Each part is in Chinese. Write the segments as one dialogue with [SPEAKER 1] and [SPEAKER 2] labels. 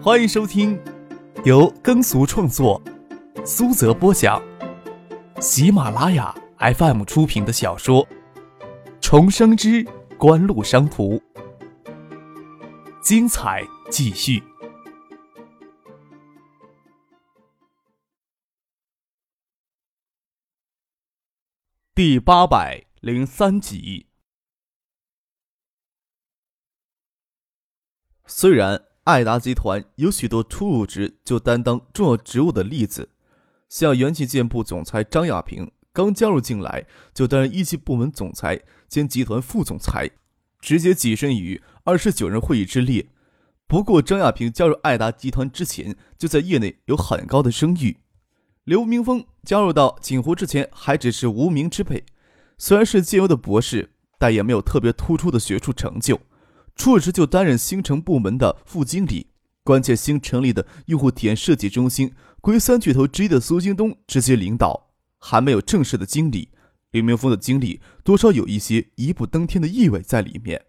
[SPEAKER 1] 欢迎收听由耕俗创作、苏泽播讲、喜马拉雅 FM 出品的小说《重生之官路商途》，精彩继续，第八百零三集。虽然。爱达集团有许多初入职就担当重要职务的例子，像元器件部总裁张亚平刚加入进来就担任一级部门总裁兼集团副总裁，直接跻身于二十九人会议之列。不过，张亚平加入爱达集团之前就在业内有很高的声誉。刘明峰加入到锦湖之前还只是无名之辈，虽然是兼优的博士，但也没有特别突出的学术成就。初时就担任新城部门的副经理，关切新成立的用户体验设计中心，归三巨头之一的苏京东直接领导，还没有正式的经理。刘明峰的经历多少有一些一步登天的意味在里面。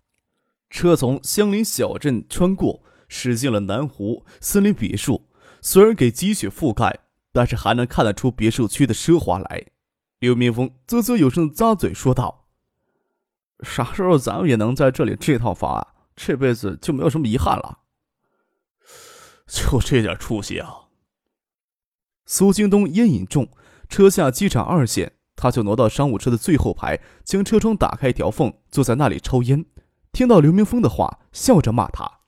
[SPEAKER 1] 车从相邻小镇穿过，驶进了南湖森林别墅。虽然给积雪覆盖，但是还能看得出别墅区的奢华来。刘明峰啧啧有声的咂嘴说道：“啥时候咱们也能在这里这套房啊？”这辈子就没有什么遗憾了，就这点出息啊！苏京东烟瘾重，车下机场二线，他就挪到商务车的最后排，将车窗打开一条缝，坐在那里抽烟。听到刘明峰的话，笑着骂他：“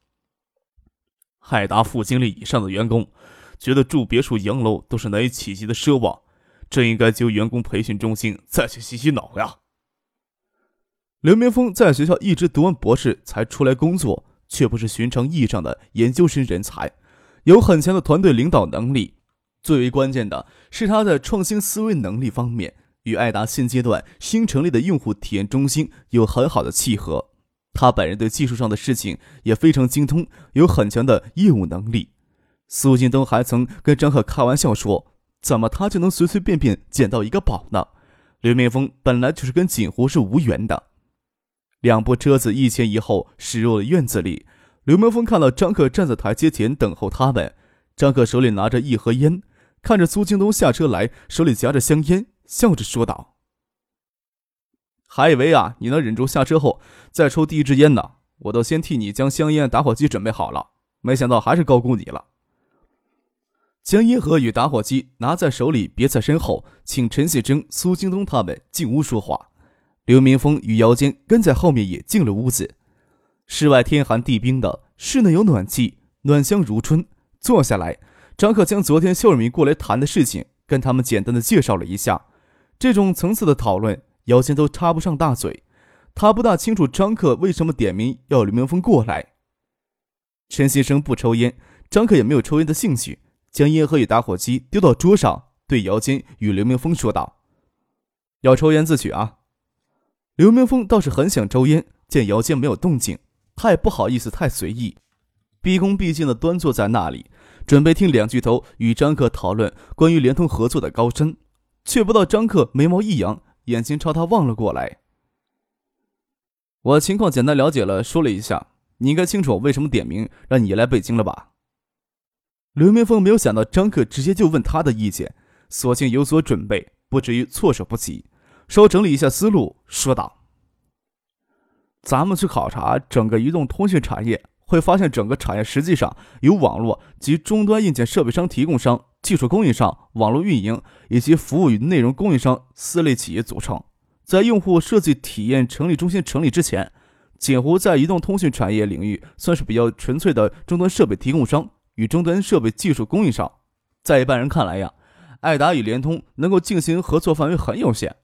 [SPEAKER 1] 海达副经理以上的员工，觉得住别墅洋楼都是难以企及的奢望，这应该就员工培训中心再去洗洗脑呀。”刘明峰在学校一直读完博士才出来工作，却不是寻常意义上的研究生人才，有很强的团队领导能力。最为关键的是他在创新思维能力方面，与爱达现阶段新成立的用户体验中心有很好的契合。他本人对技术上的事情也非常精通，有很强的业务能力。苏金东还曾跟张赫开玩笑说：“怎么他就能随随便便捡到一个宝呢？”刘明峰本来就是跟锦湖是无缘的。两部车子一前一后驶入了院子里。刘明峰看到张克站在台阶前等候他们。张克手里拿着一盒烟，看着苏京东下车来，手里夹着香烟，笑着说道：“还以为啊，你能忍住下车后再抽第一支烟呢。我都先替你将香烟、打火机准备好了，没想到还是高估你了。”将烟盒与打火机拿在手里，别在身后，请陈谢征、苏京东他们进屋说话。刘明峰与姚坚跟在后面也进了屋子。室外天寒地冰的，室内有暖气，暖香如春。坐下来，张克将昨天肖尔明过来谈的事情跟他们简单的介绍了一下。这种层次的讨论，姚坚都插不上大嘴。他不大清楚张克为什么点名要刘明峰过来。陈先生不抽烟，张克也没有抽烟的兴趣，将烟盒与打火机丢到桌上，对姚坚与刘明峰说道：“要抽烟自取啊。”刘明峰倒是很想抽烟，见姚坚没有动静，他也不好意思太随意，毕恭毕敬的端坐在那里，准备听两巨头与张克讨论关于联通合作的高深，却不到张克眉毛一扬，眼睛朝他望了过来。我情况简单了解了，说了一下，你应该清楚我为什么点名让你来北京了吧？刘明峰没有想到张克直接就问他的意见，索性有所准备，不至于措手不及。稍整理一下思路，说道：“咱们去考察整个移动通讯产业，会发现整个产业实际上由网络及终端硬件设备商提供商、技术供应商、网络运营以及服务与内容供应商四类企业组成。在用户设计体验成立中心成立之前，锦湖在移动通讯产业领域算是比较纯粹的终端设备提供商与终端设备技术供应商。在一般人看来呀，爱达与联通能够进行合作范围很有限。”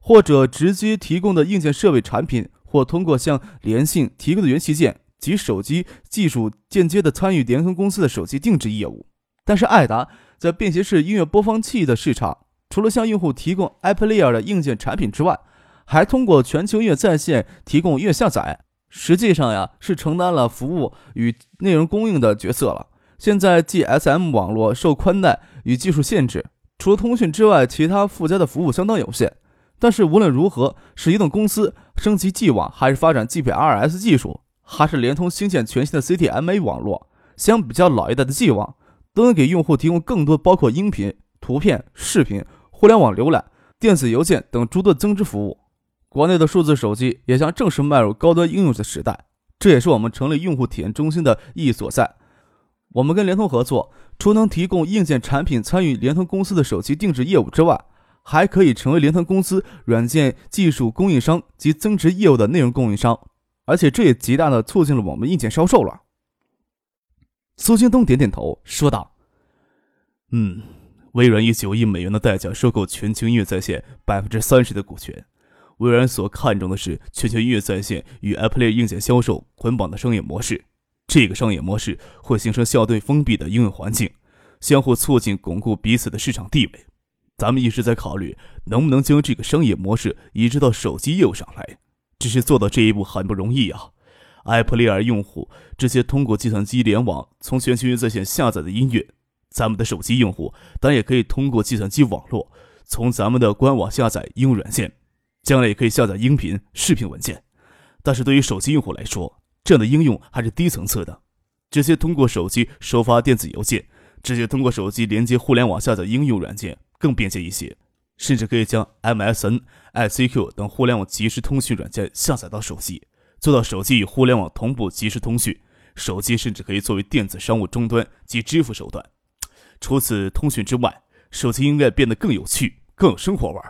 [SPEAKER 1] 或者直接提供的硬件设备产品，或通过向联信提供的元器件及手机技术间接的参与联通公司的手机定制业务。但是，爱达在便携式音乐播放器的市场，除了向用户提供 iPlayer 的硬件产品之外，还通过全球音乐在线提供音乐下载。实际上呀，是承担了服务与内容供应的角色了。现在 GSM 网络受宽带与技术限制，除了通讯之外，其他附加的服务相当有限。但是无论如何，是移动公司升级 G 网，还是发展 GPRS 技术，还是联通兴建全新的 CDMA 网络，相比较老一代的既往，都能给用户提供更多包括音频、图片、视频、互联网浏览、电子邮件等诸多增值服务。国内的数字手机也将正式迈入高端应用的时代，这也是我们成立用户体验中心的意义所在。我们跟联通合作，除能提供硬件产品参与联通公司的手机定制业务之外，还可以成为联通公司软件技术供应商及增值业务的内容供应商，而且这也极大的促进了我们硬件销售了。苏京东点点头，说道：“
[SPEAKER 2] 嗯，微软以九亿美元的代价收购全球音乐在线百分之三十的股权。微软所看重的是全球音乐在线与 Apple 硬件销售捆绑的商业模式。”这个商业模式会形成相对封闭的应用环境，相互促进、巩固彼此的市场地位。咱们一直在考虑能不能将这个商业模式移植到手机业务上来，只是做到这一步很不容易啊。iPlayer 用户直接通过计算机联网从全球云在线下载的音乐，咱们的手机用户当然也可以通过计算机网络从咱们的官网下载应用软件，将来也可以下载音频、视频文件。但是对于手机用户来说，这样的应用还是低层次的，直接通过手机收发电子邮件，直接通过手机连接互联网下载应用软件更便捷一些，甚至可以将 MSN、ICQ 等互联网即时通讯软件下载到手机，做到手机与互联网同步即时通讯。手机甚至可以作为电子商务终端及支付手段。除此通讯之外，手机应该变得更有趣、更有生活味。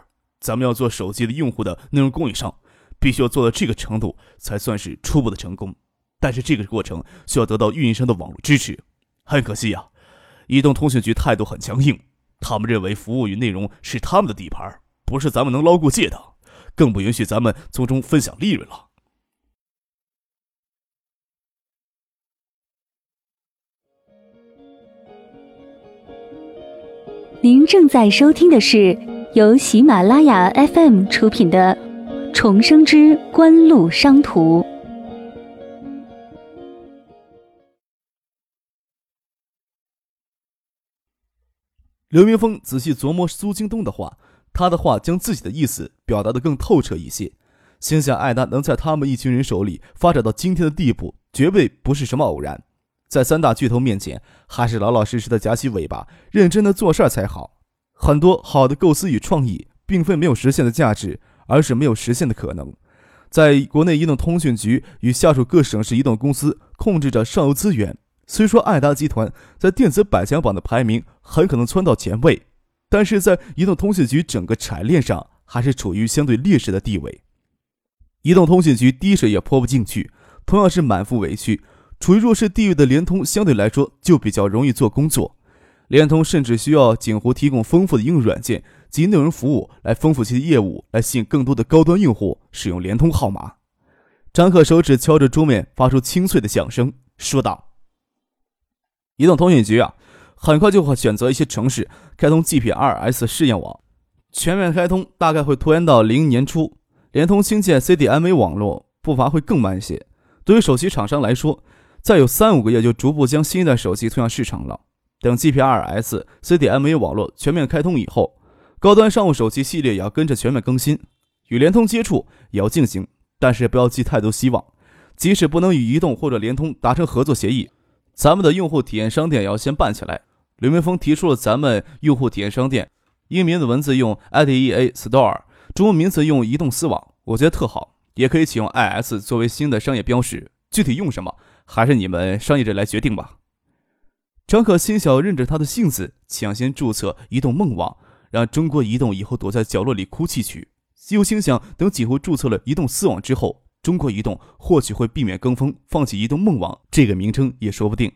[SPEAKER 2] 咱们要做手机的用户的内容供应商。必须要做到这个程度，才算是初步的成功。但是这个过程需要得到运营商的网络支持。很可惜呀，移动通讯局态度很强硬，他们认为服务与内容是他们的地盘，不是咱们能捞过界的，更不允许咱们从中分享利润了。
[SPEAKER 3] 您正在收听的是由喜马拉雅 FM 出品的。重生之官路商途。
[SPEAKER 1] 刘明峰仔细琢磨苏京东的话，他的话将自己的意思表达的更透彻一些。心想，艾达能在他们一群人手里发展到今天的地步，绝对不是什么偶然。在三大巨头面前，还是老老实实的夹起尾巴，认真的做事才好。很多好的构思与创意，并非没有实现的价值。而是没有实现的可能。在国内移动通讯局与下属各省市移动公司控制着上游资源。虽说爱达集团在电子百强榜的排名很可能窜到前位，但是在移动通讯局整个产业链上还是处于相对劣势的地位。移动通讯局滴水也泼不进去，同样是满腹委屈。处于弱势地位的联通相对来说就比较容易做工作。联通甚至需要锦湖提供丰富的应用软件。及内容服务来丰富其业务，来吸引更多的高端用户使用联通号码。张克手指敲着桌面，发出清脆的响声，说道：“移动通讯局啊，很快就会选择一些城市开通 GPRS 试验网，全面开通大概会拖延到零年初。联通新建 CDMA 网络步伐会更慢一些。对于手机厂商来说，再有三五个月就逐步将新一代手机推向市场了。等 GPRS、CDMA 网络全面开通以后。”高端商务手机系列也要跟着全面更新，与联通接触也要进行，但是不要寄太多希望。即使不能与移动或者联通达成合作协议，咱们的用户体验商店也要先办起来。刘明峰提出了咱们用户体验商店，英名的文字用 IDEA Store，中文名字用移动私网，我觉得特好，也可以启用 IS 作为新的商业标识。具体用什么，还是你们商业者来决定吧。张可心小，任着他的性子，抢先注册移动梦网。让中国移动以后躲在角落里哭泣去。又心想，等几乎注册了移动私网之后，中国移动或许会避免跟风，放弃移动梦网这个名称也说不定。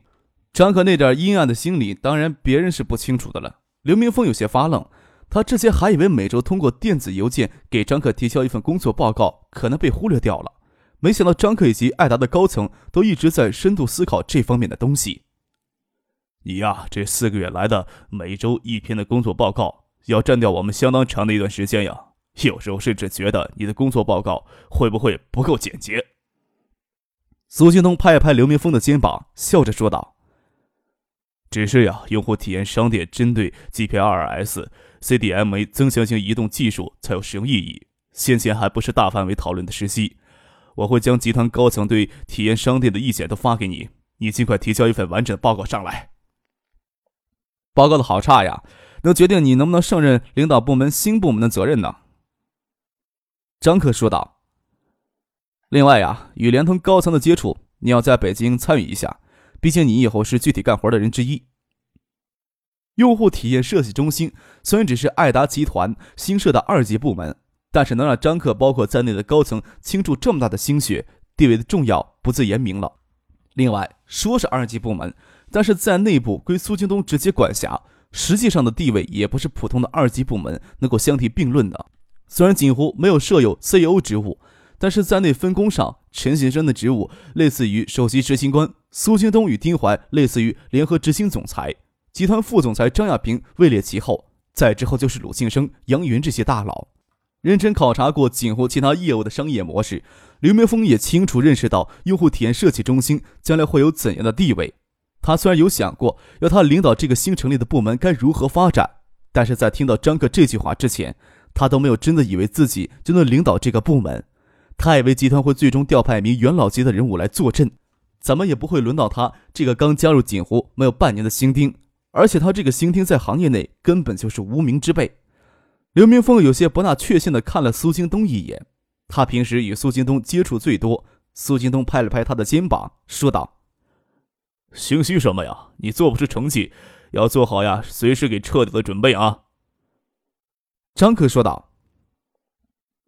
[SPEAKER 1] 张可那点阴暗的心理，当然别人是不清楚的了。刘明峰有些发愣，他之前还以为每周通过电子邮件给张可提交一份工作报告，可能被忽略掉了。没想到张可以及艾达的高层都一直在深度思考这方面的东西。
[SPEAKER 2] 你呀，这四个月来的每周一篇的工作报告。要占掉我们相当长的一段时间呀，有时候甚至觉得你的工作报告会不会不够简洁？
[SPEAKER 1] 苏京东拍了拍刘明峰的肩膀，笑着说道：“
[SPEAKER 2] 只是呀，用户体验商店针对 GPRS、CDMA 增强型移动技术才有使用意义，先前还不是大范围讨论的时机。我会将集团高层对体验商店的意见都发给你，你尽快提交一份完整的报告上来。
[SPEAKER 1] 报告的好差呀，能决定你能不能胜任领导部门新部门的责任呢？张克说道。另外呀，与联通高层的接触，你要在北京参与一下，毕竟你以后是具体干活的人之一。用户体验设计中心虽然只是爱达集团新设的二级部门，但是能让张克包括在内的高层倾注这么大的心血，地位的重要不自言明了。另外，说是二级部门，但是在内部归苏京东直接管辖，实际上的地位也不是普通的二级部门能够相提并论的。虽然锦湖没有设有 CEO 职务。但是在内分工上，陈先生的职务类似于首席执行官，苏京东与丁怀类似于联合执行总裁，集团副总裁张亚平位列其后，再之后就是鲁庆生、杨云这些大佬。认真考察过锦湖其他业务的商业模式，刘明峰也清楚认识到用户体验设计中心将来会有怎样的地位。他虽然有想过要他领导这个新成立的部门该如何发展，但是在听到张克这句话之前，他都没有真的以为自己就能领导这个部门。他以为集团会最终调派一名元老级的人物来坐镇，怎么也不会轮到他这个刚加入锦湖没有半年的新丁，而且他这个新丁在行业内根本就是无名之辈。刘明峰有些不大确信地看了苏京东一眼，他平时与苏京东接触最多。苏京东拍了拍他的肩膀，说道：“
[SPEAKER 2] 心虚什么呀？你做不出成绩，要做好呀，随时给撤掉的准备啊。”
[SPEAKER 1] 张克说道。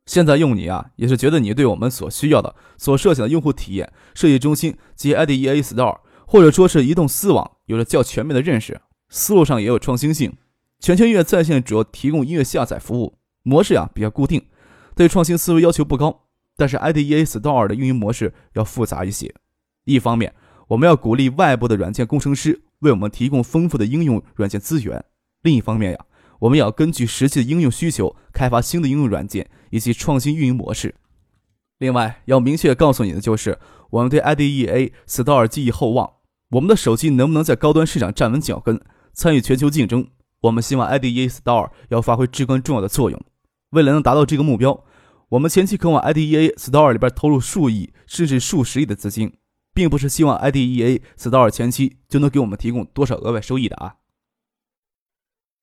[SPEAKER 1] 现在用你啊，也是觉得你对我们所需要的、所设想的用户体验设计中心及 IDEA Store，或者说是移动私网，有着较全面的认识，思路上也有创新性。全球音乐在线主要提供音乐下载服务模式呀，比较固定，对创新思维要求不高。但是 IDEA Store 的运营模式要复杂一些。一方面，我们要鼓励外部的软件工程师为我们提供丰富的应用软件资源；另一方面呀。我们要根据实际的应用需求开发新的应用软件以及创新运营模式。另外，要明确告诉你的就是，我们对 IDEA Store 寄予厚望。我们的手机能不能在高端市场站稳脚跟，参与全球竞争？我们希望 IDEA Store 要发挥至关重要的作用。为了能达到这个目标，我们前期可往 IDEA Store 里边投入数亿甚至数十亿的资金，并不是希望 IDEA Store 前期就能给我们提供多少额外收益的啊。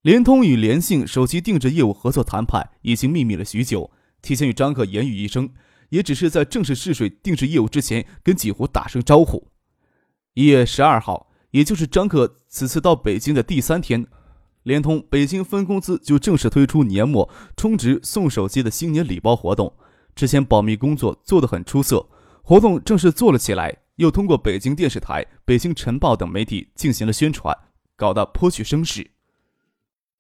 [SPEAKER 1] 联通与联信手机定制业务合作谈判已经秘密了许久，提前与张克言语一声，也只是在正式试水定制业务之前跟几乎打声招呼。一月十二号，也就是张克此次到北京的第三天，联通北京分公司就正式推出年末充值送手机的新年礼包活动。之前保密工作做得很出色，活动正式做了起来，又通过北京电视台、北京晨报等媒体进行了宣传，搞得颇具声势。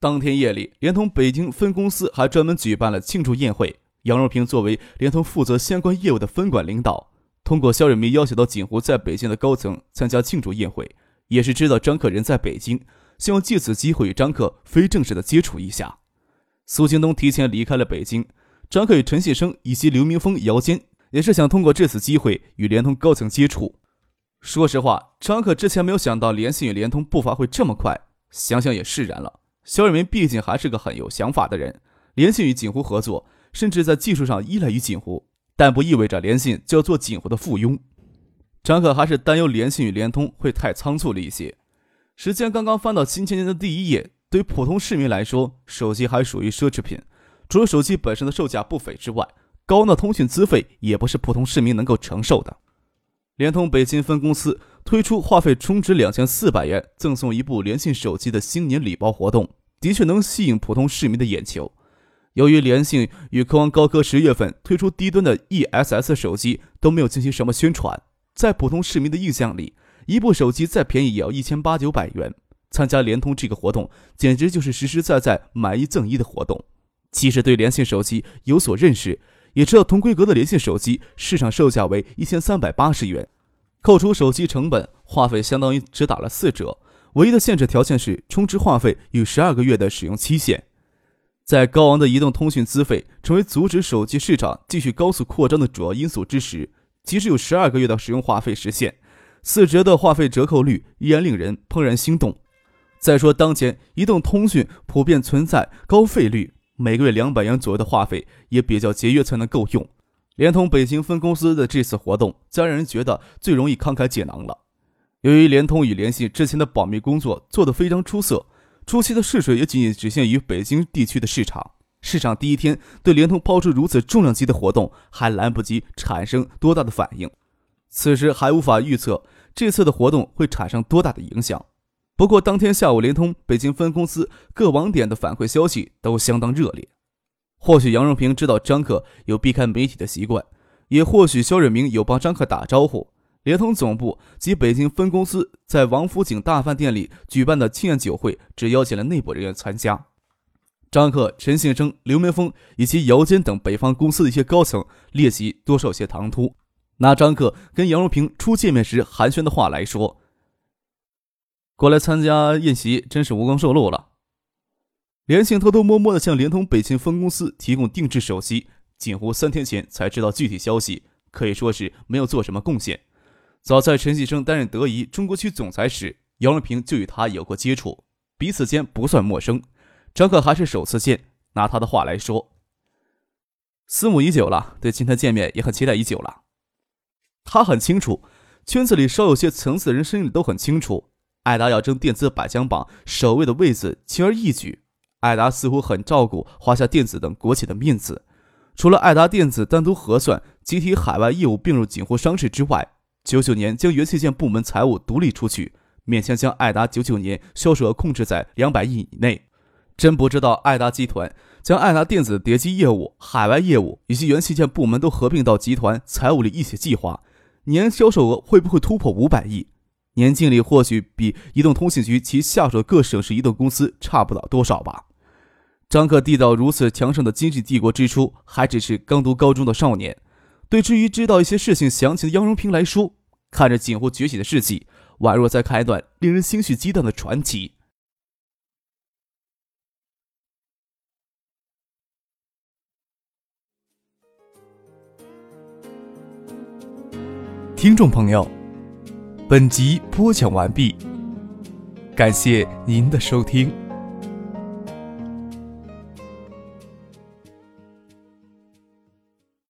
[SPEAKER 1] 当天夜里，联通北京分公司还专门举办了庆祝宴会。杨若平作为联通负责相关业务的分管领导，通过肖瑞明邀请到锦湖在北京的高层参加庆祝宴会，也是知道张克人在北京，希望借此机会与张克非正式的接触一下。苏京东提前离开了北京，张克与陈谢生以及刘明峰姚坚，也是想通过这次机会与联通高层接触。说实话，张克之前没有想到联信与联通步伐会这么快，想想也释然了。肖瑞明毕竟还是个很有想法的人，联信与锦湖合作，甚至在技术上依赖于锦湖，但不意味着联信就要做锦湖的附庸。张可还是担忧联信与联通会太仓促了一些。时间刚刚翻到新千年的第一页，对于普通市民来说，手机还属于奢侈品。除了手机本身的售价不菲之外，高的通讯资费也不是普通市民能够承受的。联通北京分公司。推出话费充值两千四百元赠送一部联信手机的新年礼包活动，的确能吸引普通市民的眼球。由于联信与科王高科十月份推出低端的 ESS 手机都没有进行什么宣传，在普通市民的印象里，一部手机再便宜也要一千八九百元。参加联通这个活动，简直就是实实在在买一赠一的活动。其实对联信手机有所认识，也知道同规格的联信手机市场售价为一千三百八十元。扣除手机成本，话费相当于只打了四折。唯一的限制条件是充值话费与十二个月的使用期限。在高昂的移动通讯资费成为阻止手机市场继续高速扩张的主要因素之时，即使有十二个月的使用话费实现，四折的话费折扣率依然令人怦然心动。再说，当前移动通讯普遍存在高费率，每个月两百元左右的话费也比较节约才能够用。联通北京分公司的这次活动，将让人觉得最容易慷慨解囊了。由于联通与联信之前的保密工作做得非常出色，初期的试水也仅仅只限于北京地区的市场。市场第一天对联通抛出如此重量级的活动，还来不及产生多大的反应，此时还无法预测这次的活动会产生多大的影响。不过当天下午，联通北京分公司各网点的反馈消息都相当热烈。或许杨荣平知道张克有避开媒体的习惯，也或许肖瑞明有帮张克打招呼。联通总部及北京分公司在王府井大饭店里举办的庆宴酒会，只邀请了内部人员参加。张克、陈信生、刘明峰以及姚坚等北方公司的一些高层列席，多少有些唐突。拿张克跟杨荣平初见面时寒暄的话来说：“过来参加宴席，真是无功受禄了。”联信偷偷摸摸地向联通北京分公司提供定制手机，近乎三天前才知道具体消息，可以说是没有做什么贡献。早在陈继生担任德仪中国区总裁时，杨荣平就与他有过接触，彼此间不算陌生。张克还是首次见，拿他的话来说，思慕已久了，对今天见面也很期待已久了。他很清楚，圈子里稍有些层次的人心里都很清楚，艾达要争电子百强榜首位的位子，轻而易举。艾达似乎很照顾华夏电子等国企的面子，除了艾达电子单独核算集体海外业务并入锦湖商事之外。九九年将元器件部门财务独立出去，勉强将爱达九九年销售额控制在两百亿以内。真不知道爱达集团将爱达电子叠机业务、海外业务以及元器件部门都合并到集团财务里一起计划，年销售额会不会突破五百亿？年净利或许比移动通信局其下属各省市移动公司差不了多少吧？张克缔造如此强盛的经济帝国之初，还只是刚读高中的少年。对至于知道一些事情详情的杨荣平来说，看着近乎崛起的事迹，宛若在看一段令人心绪激荡的传奇。听众朋友，本集播讲完毕，感谢您的收听。